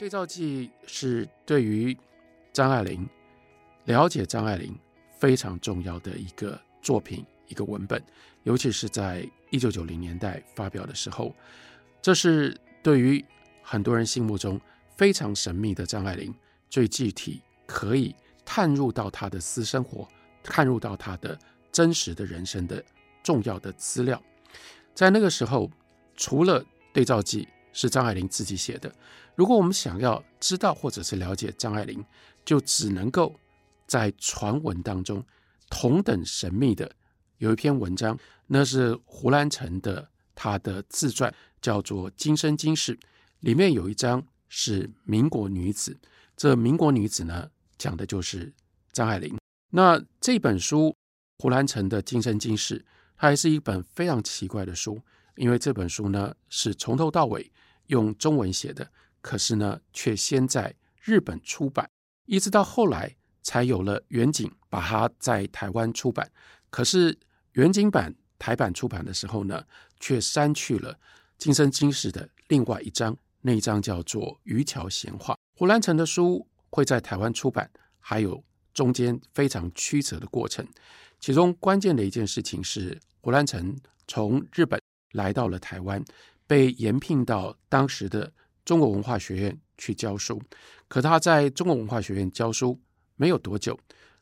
对照记是对于张爱玲了解张爱玲非常重要的一个作品，一个文本，尤其是在一九九零年代发表的时候，这是对于很多人心目中非常神秘的张爱玲最具体可以探入到她的私生活，探入到她的真实的人生的重要的资料。在那个时候，除了对照记是张爱玲自己写的，如果我们想要知道或者是了解张爱玲，就只能够在传闻当中同等神秘的有一篇文章，那是胡兰成的他的自传，叫做《今生今世》，里面有一章是民国女子，这民国女子呢讲的就是张爱玲。那这本书胡兰成的《今生今世》，它还是一本非常奇怪的书，因为这本书呢是从头到尾用中文写的。可是呢，却先在日本出版，一直到后来才有了远景把它在台湾出版。可是远景版台版出版的时候呢，却删去了《今生今世》的另外一章，那一章叫做《渔樵闲话》。胡兰成的书会在台湾出版，还有中间非常曲折的过程。其中关键的一件事情是，胡兰成从日本来到了台湾，被延聘到当时的。中国文化学院去教书，可他在中国文化学院教书没有多久，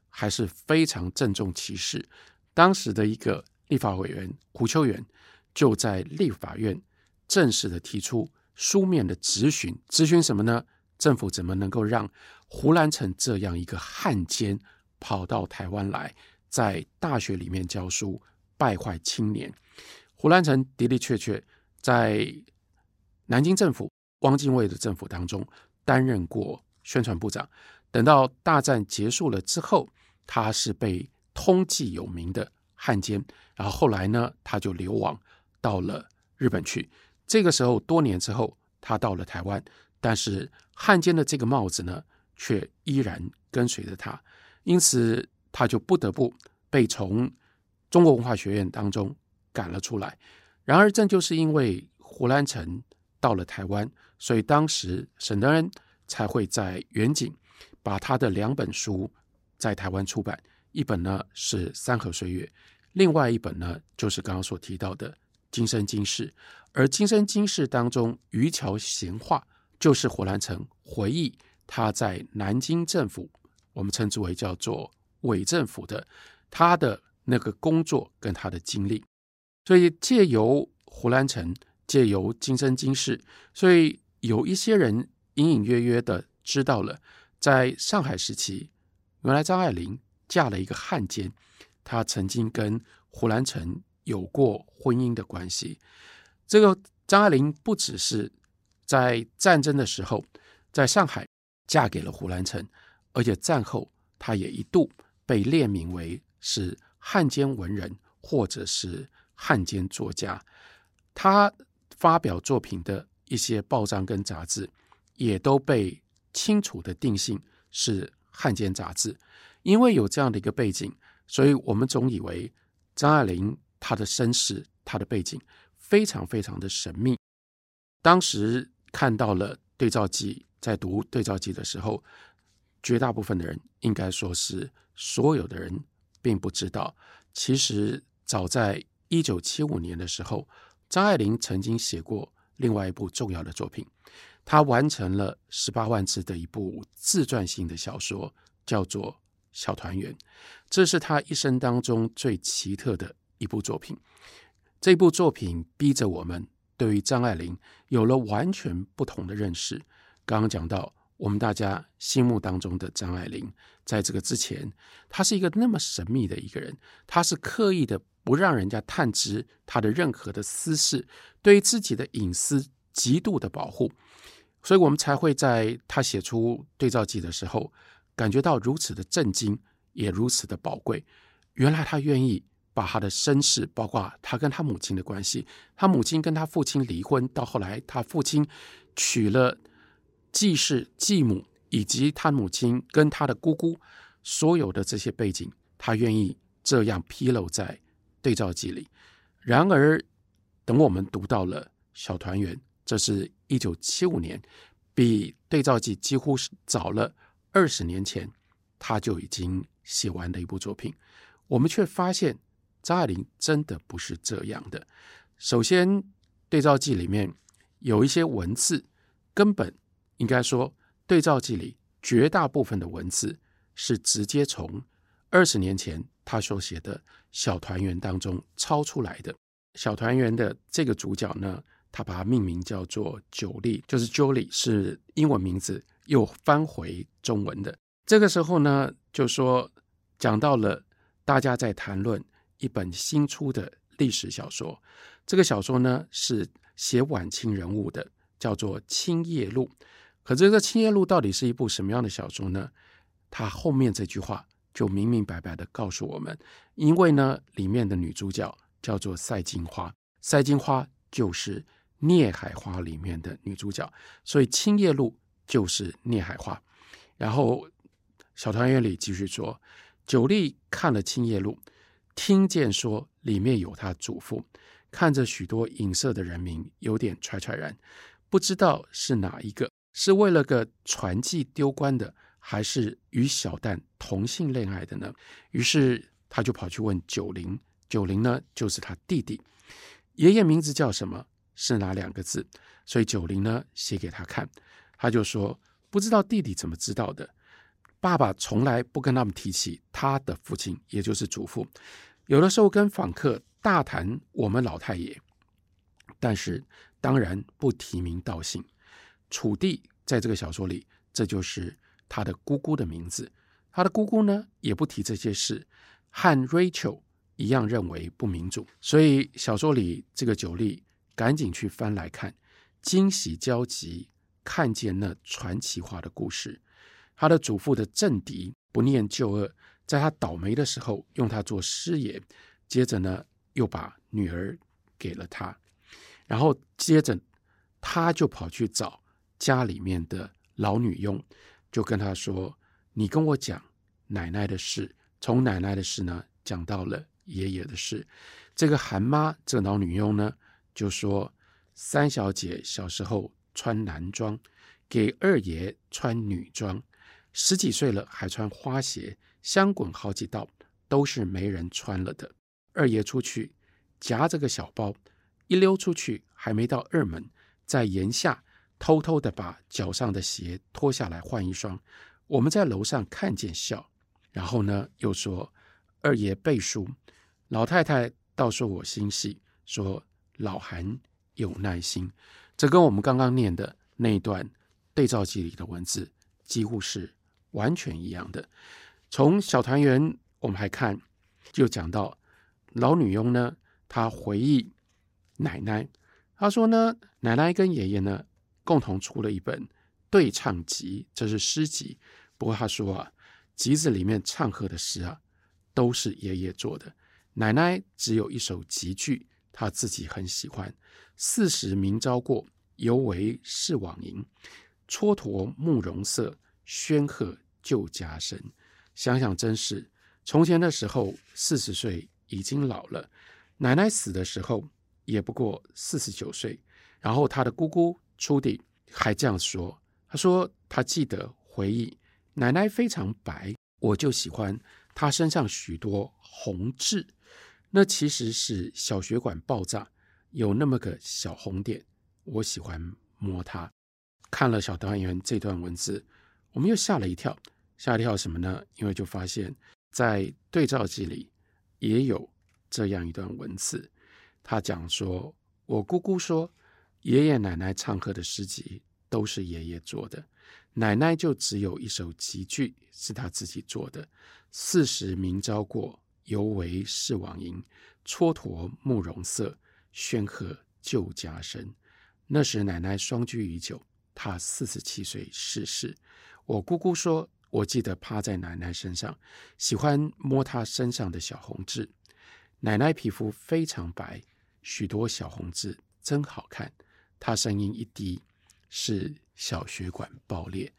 还是非常郑重其事。当时的一个立法委员胡秋原就在立法院正式的提出书面的质询，质询什么呢？政府怎么能够让胡兰成这样一个汉奸跑到台湾来，在大学里面教书，败坏青年？胡兰成的的确确在南京政府。汪精卫的政府当中担任过宣传部长，等到大战结束了之后，他是被通缉有名的汉奸，然后后来呢，他就流亡到了日本去。这个时候多年之后，他到了台湾，但是汉奸的这个帽子呢，却依然跟随着他，因此他就不得不被从中国文化学院当中赶了出来。然而，正就是因为胡兰成到了台湾。所以当时沈德恩才会在远景把他的两本书在台湾出版，一本呢是《三河岁月》，另外一本呢就是刚刚所提到的《今生今世》。而《今生今世》当中《渔樵闲话》就是胡兰成回忆他在南京政府，我们称之为叫做伪政府的他的那个工作跟他的经历。所以借由胡兰成，借由《今生今世》，所以。有一些人隐隐约约的知道了，在上海时期，原来张爱玲嫁了一个汉奸，她曾经跟胡兰成有过婚姻的关系。这个张爱玲不只是在战争的时候在上海嫁给了胡兰成，而且战后她也一度被列名为是汉奸文人或者是汉奸作家。他发表作品的。一些报章跟杂志也都被清楚的定性是汉奸杂志，因为有这样的一个背景，所以我们总以为张爱玲她的身世、她的背景非常非常的神秘。当时看到了对照记，在读对照记的时候，绝大部分的人应该说是所有的人并不知道，其实早在一九七五年的时候，张爱玲曾经写过。另外一部重要的作品，她完成了十八万字的一部自传性的小说，叫做《小团圆》。这是她一生当中最奇特的一部作品。这部作品逼着我们对于张爱玲有了完全不同的认识。刚刚讲到，我们大家心目当中的张爱玲，在这个之前，她是一个那么神秘的一个人，她是刻意的。不让人家探知他的任何的私事，对于自己的隐私极度的保护，所以我们才会在他写出对照记的时候，感觉到如此的震惊，也如此的宝贵。原来他愿意把他的身世，包括他跟他母亲的关系，他母亲跟他父亲离婚，到后来他父亲娶了继室、继母，以及他母亲跟他的姑姑，所有的这些背景，他愿意这样披露在。对照记里，然而，等我们读到了《小团圆》，这是一九七五年比对照记几乎是早了二十年前，他就已经写完的一部作品。我们却发现张爱玲真的不是这样的。首先，对照记里面有一些文字，根本应该说，对照记里绝大部分的文字是直接从二十年前他所写的小团圆当中抄出来的。小团圆的这个主角呢，他把它命名叫做九莉，就是 Julie 是英文名字，又翻回中文的。这个时候呢，就说讲到了大家在谈论一本新出的历史小说，这个小说呢是写晚清人物的，叫做《青叶录》。可这个《青叶录》到底是一部什么样的小说呢？他后面这句话就明明白白的告诉我们，因为呢，里面的女主角叫做赛金花，赛金花就是《聂海花》里面的女主角，所以《青叶录》就是聂海花。然后小团圆里继续说，九莉看了《青叶录》，听见说里面有他祖父，看着许多影射的人名，有点揣揣然，不知道是哪一个，是为了个传记丢官的，还是与小旦同性恋爱的呢？于是他就跑去问九龄。九龄呢，就是他弟弟。爷爷名字叫什么？是哪两个字？所以九龄呢，写给他看，他就说不知道弟弟怎么知道的。爸爸从来不跟他们提起他的父亲，也就是祖父。有的时候跟访客大谈我们老太爷，但是当然不提名道姓。楚地在这个小说里，这就是他的姑姑的名字。他的姑姑呢，也不提这些事，和 Rachel。一样认为不民主，所以小说里这个九莉赶紧去翻来看，惊喜交集，看见那传奇化的故事。他的祖父的政敌不念旧恶，在他倒霉的时候用他做师爷，接着呢又把女儿给了他，然后接着他就跑去找家里面的老女佣，就跟他说：“你跟我讲奶奶的事。”从奶奶的事呢讲到了。爷爷的事，这个韩妈这老女佣呢，就说三小姐小时候穿男装，给二爷穿女装，十几岁了还穿花鞋，香滚好几道，都是没人穿了的。二爷出去夹着个小包，一溜出去还没到二门，在檐下偷偷的把脚上的鞋脱下来换一双。我们在楼上看见笑，然后呢又说二爷背书。老太太倒说我心细，说老韩有耐心。这跟我们刚刚念的那一段对照记里的文字几乎是完全一样的。从小团圆，我们还看，就讲到老女佣呢，她回忆奶奶，她说呢，奶奶跟爷爷呢共同出了一本对唱集，这是诗集。不过她说啊，集子里面唱和的诗啊，都是爷爷做的。奶奶只有一首集句，她自己很喜欢。四时明朝过，犹为是往迎。蹉跎慕容色，喧赫旧家声。想想真是，从前的时候，四十岁已经老了。奶奶死的时候也不过四十九岁。然后她的姑姑初地还这样说：“她说她记得回忆，奶奶非常白，我就喜欢她身上许多红痣。”那其实是小血管爆炸，有那么个小红点，我喜欢摸它。看了小团圆这段文字，我们又吓了一跳，吓一跳什么呢？因为就发现，在对照记里也有这样一段文字，他讲说，我姑姑说，爷爷奶奶唱和的诗集都是爷爷做的，奶奶就只有一首集句是他自己做的。四时明朝过。犹为是往迎，蹉跎慕容色，宣和旧家声。那时奶奶双居已久，她四十七岁逝世。我姑姑说，我记得趴在奶奶身上，喜欢摸她身上的小红痣。奶奶皮肤非常白，许多小红痣，真好看。他声音一低，是小血管爆裂。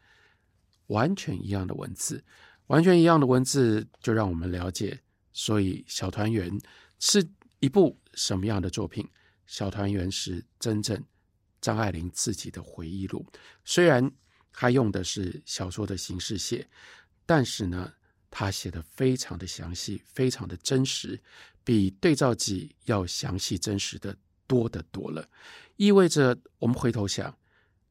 完全一样的文字，完全一样的文字，就让我们了解。所以，小团圆是一部什么样的作品？小团圆是真正张爱玲自己的回忆录。虽然她用的是小说的形式写，但是呢，她写的非常的详细，非常的真实，比对照记要详细真实的多得多了。意味着我们回头想，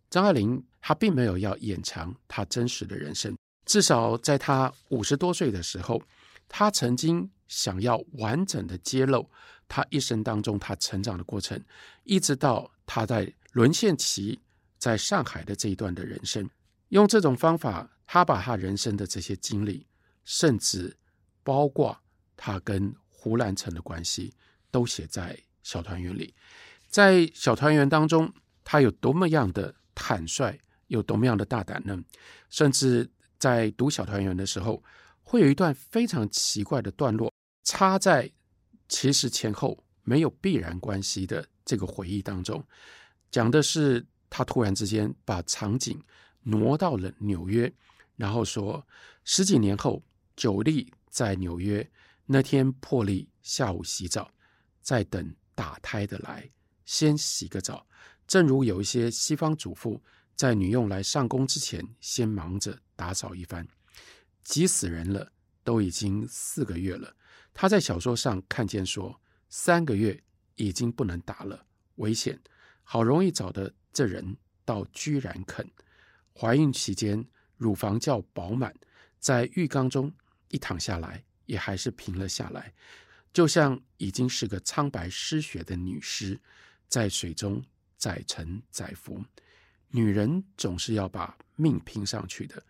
张爱玲她并没有要掩藏她真实的人生，至少在她五十多岁的时候，她曾经想要完整的揭露她一生当中她成长的过程，一直到她在沦陷期在上海的这一段的人生。用这种方法，她把她人生的这些经历，甚至包括她跟胡兰成的关系，都写在《小团圆》里。在《小团圆》当中，他有多么样的坦率，有多么样的大胆呢？甚至在读《小团圆》的时候，会有一段非常奇怪的段落，插在其实前后没有必然关系的这个回忆当中，讲的是他突然之间把场景挪到了纽约，然后说十几年后，久利在纽约那天，破例下午洗澡，在等打胎的来，先洗个澡，正如有一些西方主妇在女佣来上工之前，先忙着打扫一番。急死人了，都已经四个月了。他在小说上看见说，三个月已经不能打了，危险。好容易找的这人，倒居然肯。怀孕期间，乳房较饱满，在浴缸中一躺下来，也还是平了下来，就像已经是个苍白失血的女尸，在水中载沉载浮。女人总是要把命拼上去的。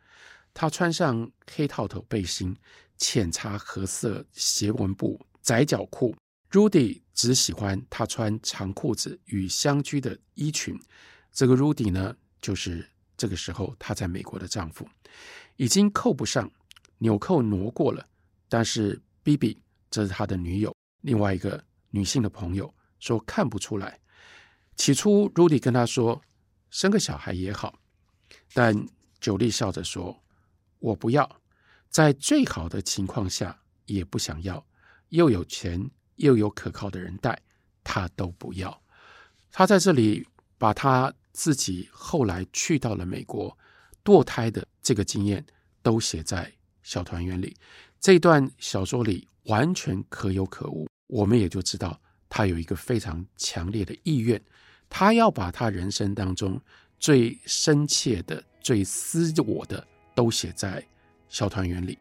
她穿上黑套头背心、浅茶褐色斜纹布窄脚裤。Rudy 只喜欢她穿长裤子与香居的衣裙。这个 Rudy 呢，就是这个时候她在美国的丈夫，已经扣不上，纽扣挪过了。但是 Bibi 这是他的女友，另外一个女性的朋友说看不出来。起初 Rudy 跟他说生个小孩也好，但久利笑着说。我不要，在最好的情况下也不想要，又有钱又有可靠的人带，他都不要。他在这里把他自己后来去到了美国堕胎的这个经验都写在《小团圆》里。这段小说里完全可有可无，我们也就知道他有一个非常强烈的意愿，他要把他人生当中最深切的、最私我的。都写在小团圆里，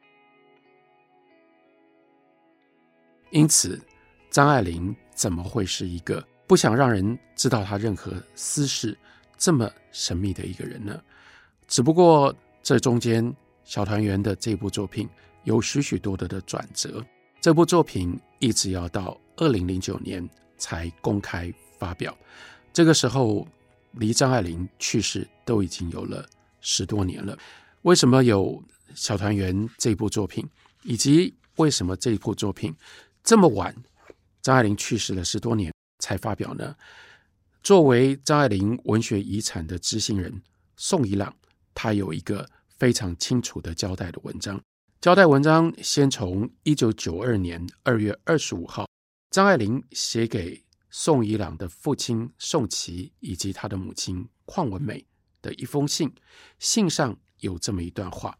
因此张爱玲怎么会是一个不想让人知道她任何私事这么神秘的一个人呢？只不过这中间小团圆的这部作品有许许多多的转折，这部作品一直要到二零零九年才公开发表，这个时候离张爱玲去世都已经有了十多年了。为什么有《小团圆》这部作品，以及为什么这部作品这么晚，张爱玲去世了十多年才发表呢？作为张爱玲文学遗产的执行人，宋怡朗他有一个非常清楚的交代的文章。交代文章先从一九九二年二月二十五号，张爱玲写给宋怡朗的父亲宋琦以及他的母亲邝文美的一封信，信上。有这么一段话，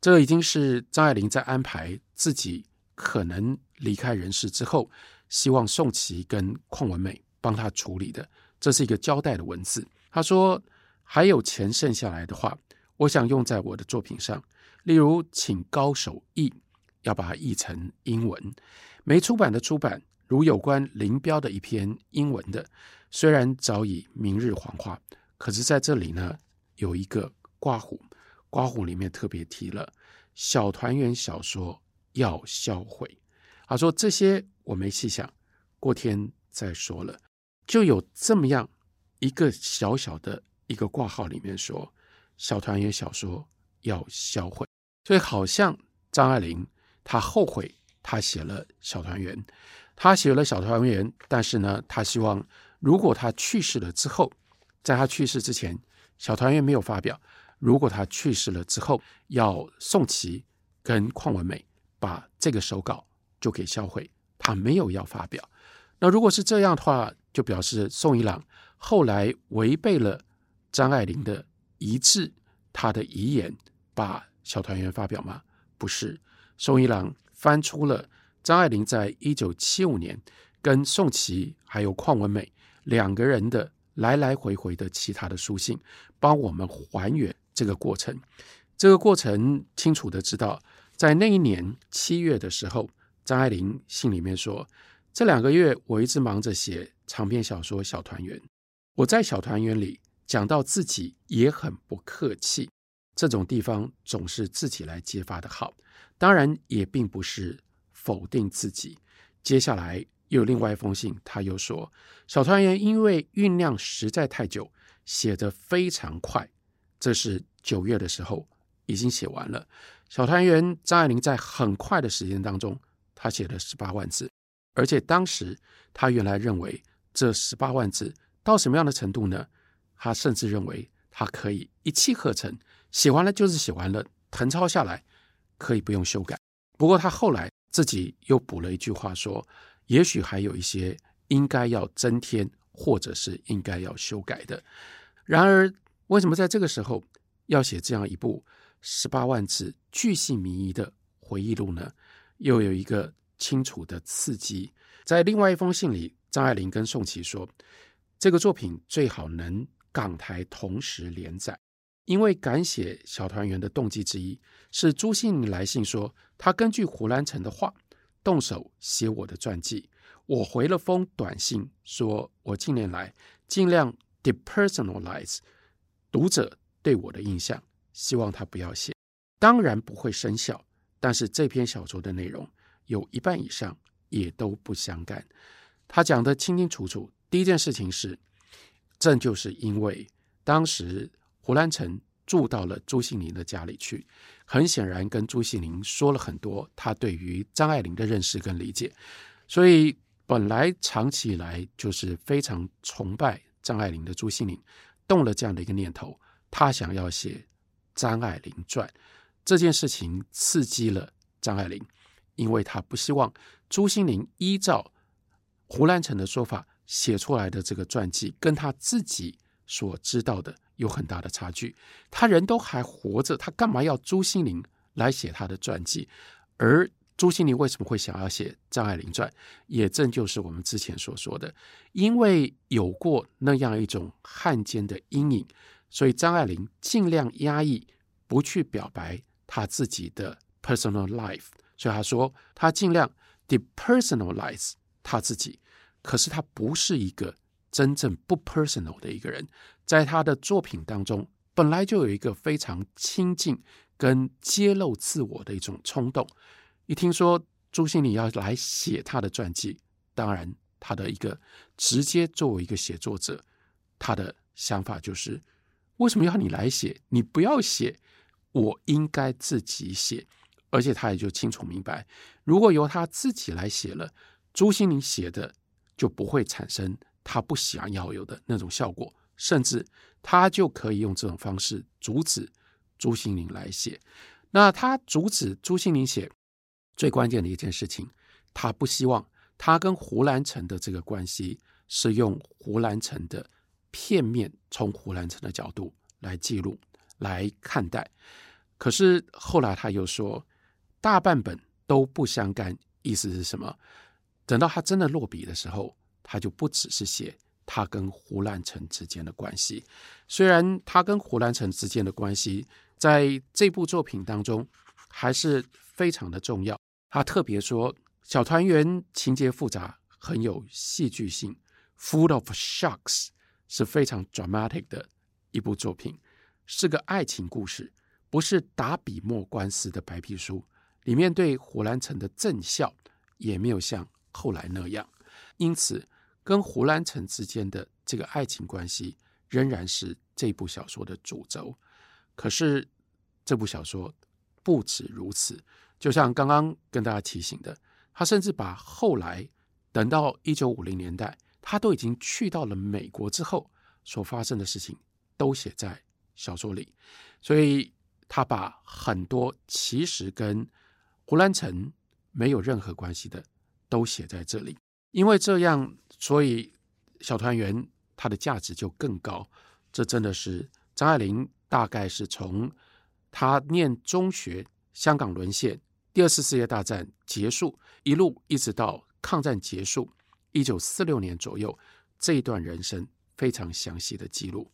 这已经是张爱玲在安排自己可能离开人世之后，希望宋琦跟邝文美帮他处理的。这是一个交代的文字。他说：“还有钱剩下来的话，我想用在我的作品上，例如请高手译，要把它译成英文。没出版的出版，如有关林彪的一篇英文的，虽然早已明日黄花，可是在这里呢，有一个刮胡。”刮胡里面特别提了小团圆小说要销毁，他说这些我没细想，过天再说了。就有这么样一个小小的一个挂号里面说小团圆小说要销毁，所以好像张爱玲她后悔她写了小团圆，她写了小团圆，但是呢，她希望如果她去世了之后，在她去世之前，小团圆没有发表。如果他去世了之后，要宋琦跟邝文美把这个手稿就给销毁，他没有要发表。那如果是这样的话，就表示宋一郎后来违背了张爱玲的遗志，他的遗言，把《小团圆》发表吗？不是，宋一郎翻出了张爱玲在一九七五年跟宋琦还有邝文美两个人的来来回回的其他的书信，帮我们还原这个过程。这个过程清楚的知道，在那一年七月的时候，张爱玲信里面说。这两个月，我一直忙着写长篇小说《小团圆》。我在《小团圆》里讲到自己也很不客气，这种地方总是自己来揭发的好。当然，也并不是否定自己。接下来又有另外一封信，他又说，《小团圆》因为酝酿实在太久，写得非常快。这是九月的时候已经写完了，《小团圆》张爱玲在很快的时间当中，他写了十八万字。而且当时他原来认为这十八万字到什么样的程度呢？他甚至认为他可以一气呵成，写完了就是写完了，誊抄下来可以不用修改。不过他后来自己又补了一句话说，也许还有一些应该要增添或者是应该要修改的。然而，为什么在这个时候要写这样一部十八万字巨细靡遗的回忆录呢？又有一个。清楚的刺激，在另外一封信里，张爱玲跟宋琦说，这个作品最好能港台同时连载，因为敢写《小团圆》的动机之一是朱信来信说，他根据胡兰成的话动手写我的传记。我回了封短信，说我近年来尽量 depersonalize 读者对我的印象，希望他不要写，当然不会生效，但是这篇小说的内容。有一半以上也都不相干，他讲得清清楚楚。第一件事情是，正就是因为当时胡兰成住到了朱西甯的家里去，很显然跟朱西甯说了很多他对于张爱玲的认识跟理解，所以本来长期以来就是非常崇拜张爱玲的朱西甯，动了这样的一个念头，他想要写张爱玲传，这件事情刺激了张爱玲。因为他不希望朱西甯依照胡兰成的说法写出来的这个传记，跟他自己所知道的有很大的差距。他人都还活着，他干嘛要朱心凌来写他的传记？而朱心凌为什么会想要写张爱玲传？也正就是我们之前所说的，因为有过那样一种汉奸的阴影，所以张爱玲尽量压抑，不去表白他自己的 personal life。所以他说，他尽量 depersonalize 他自己，可是他不是一个真正不 personal 的一个人。在他的作品当中，本来就有一个非常亲近跟揭露自我的一种冲动。一听说朱西甯要来写他的传记，当然他的一个直接作为一个写作者，他的想法就是：为什么要你来写？你不要写，我应该自己写。而且他也就清楚明白，如果由他自己来写了，朱心凌写的就不会产生他不想要有的那种效果，甚至他就可以用这种方式阻止朱心凌来写。那他阻止朱心凌写最关键的一件事情，他不希望他跟胡兰成的这个关系是用胡兰成的片面，从胡兰成的角度来记录、来看待。可是后来他又说。大半本都不相干，意思是什么？等到他真的落笔的时候，他就不只是写他跟胡兰成之间的关系。虽然他跟胡兰成之间的关系在这部作品当中还是非常的重要。他特别说，《小团圆》情节复杂，很有戏剧性，full of shocks，是非常 dramatic 的一部作品，是个爱情故事，不是打笔墨官司的白皮书。里面对胡兰成的正孝也没有像后来那样，因此跟胡兰成之间的这个爱情关系仍然是这部小说的主轴。可是这部小说不止如此，就像刚刚跟大家提醒的，他甚至把后来等到一九五零年代，他都已经去到了美国之后所发生的事情都写在小说里，所以他把很多其实跟胡兰成没有任何关系的，都写在这里。因为这样，所以小团圆它的价值就更高。这真的是张爱玲大概是从她念中学，香港沦陷，第二次世界大战结束，一路一直到抗战结束，一九四六年左右这一段人生非常详细的记录。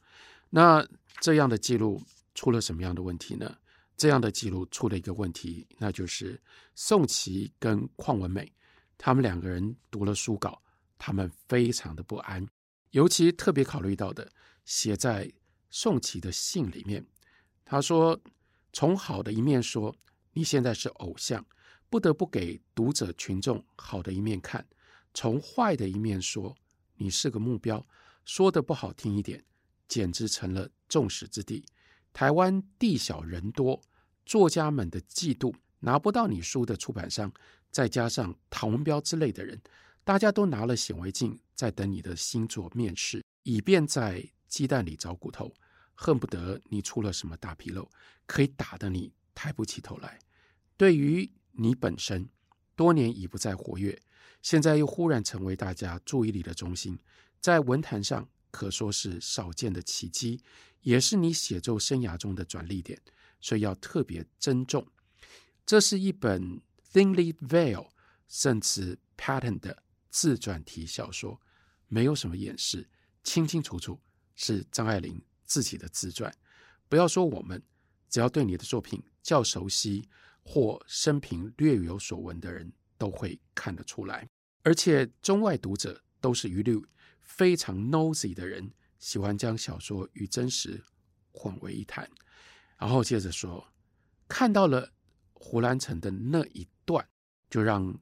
那这样的记录出了什么样的问题呢？这样的记录出了一个问题，那就是宋琦跟邝文美他们两个人读了书稿，他们非常的不安，尤其特别考虑到的，写在宋琦的信里面，他说：“从好的一面说，你现在是偶像，不得不给读者群众好的一面看；从坏的一面说，你是个目标，说得不好听一点，简直成了众矢之的。台湾地小人多。”作家们的嫉妒，拿不到你书的出版商，再加上唐文标之类的人，大家都拿了显微镜在等你的新作面试，以便在鸡蛋里找骨头，恨不得你出了什么大纰漏，可以打得你抬不起头来。对于你本身，多年已不再活跃，现在又忽然成为大家注意力的中心，在文坛上可说是少见的奇迹，也是你写作生涯中的转捩点。所以要特别珍重。这是一本 thinly veiled 甚至 Pattern 的自传体小说，没有什么掩饰，清清楚楚是张爱玲自己的自传。不要说我们，只要对你的作品较熟悉或生平略有所闻的人都会看得出来。而且中外读者都是一律非常 nosy 的人，喜欢将小说与真实混为一谈。然后接着说，看到了胡兰成的那一，就让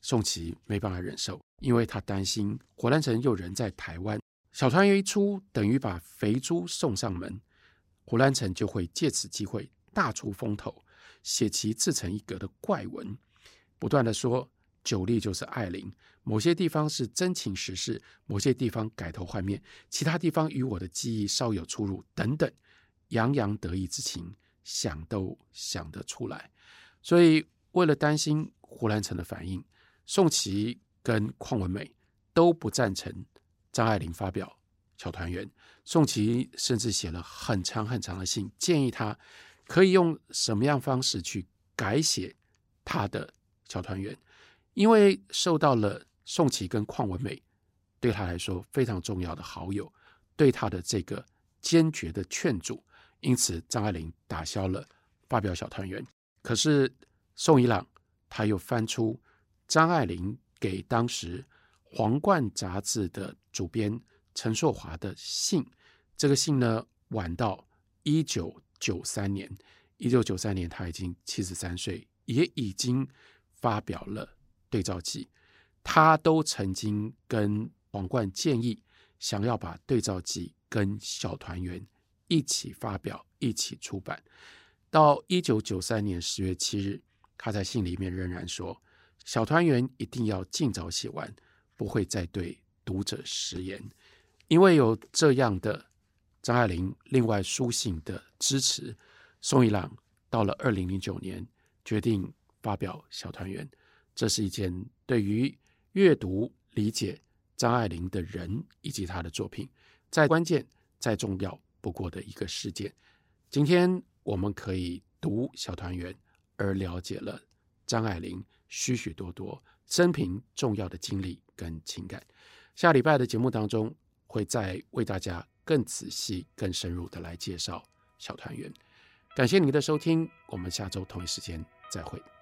宋琦没办法忍受，因为他担心胡兰成又人在台湾，小团圆一出，等于把肥猪送上门，胡兰成就会借此机会大出风头，写其自成一格的怪文，不断的说九莉就是爱玲，某些地方是真情实事，某些地方改头换面，其他地方与我的记忆稍有出入，等等。洋洋得意之情，想都想得出来。所以，为了担心胡兰成的反应，宋琦跟邝文美都不赞成张爱玲发表《小团圆》。宋琦甚至写了很长很长的信，建议他可以用什么样方式去改写他的《小团圆》，因为受到了宋琦跟邝文美对他来说非常重要的好友对他的这个坚决的劝阻。因此，张爱玲打消了发表小团圆。可是，宋一朗他又翻出张爱玲给当时《皇冠》杂志的主编陈硕华的信。这个信呢，晚到一九九三年。一九九三年，他已经七十三岁，也已经发表了对照记。他都曾经跟《皇冠》建议，想要把对照记跟小团圆。一起发表，一起出版。到一九九三年十月七日，他在信里面仍然说：“小团圆一定要尽早写完，不会再对读者食言。”因为有这样的张爱玲另外书信的支持，宋一朗到了二零零九年决定发表小团圆。这是一件对于阅读理解张爱玲的人以及他的作品，再关键再重要。不过的一个事件。今天我们可以读《小团圆》，而了解了张爱玲许许多多生平重要的经历跟情感。下礼拜的节目当中，会再为大家更仔细、更深入的来介绍《小团圆》。感谢您的收听，我们下周同一时间再会。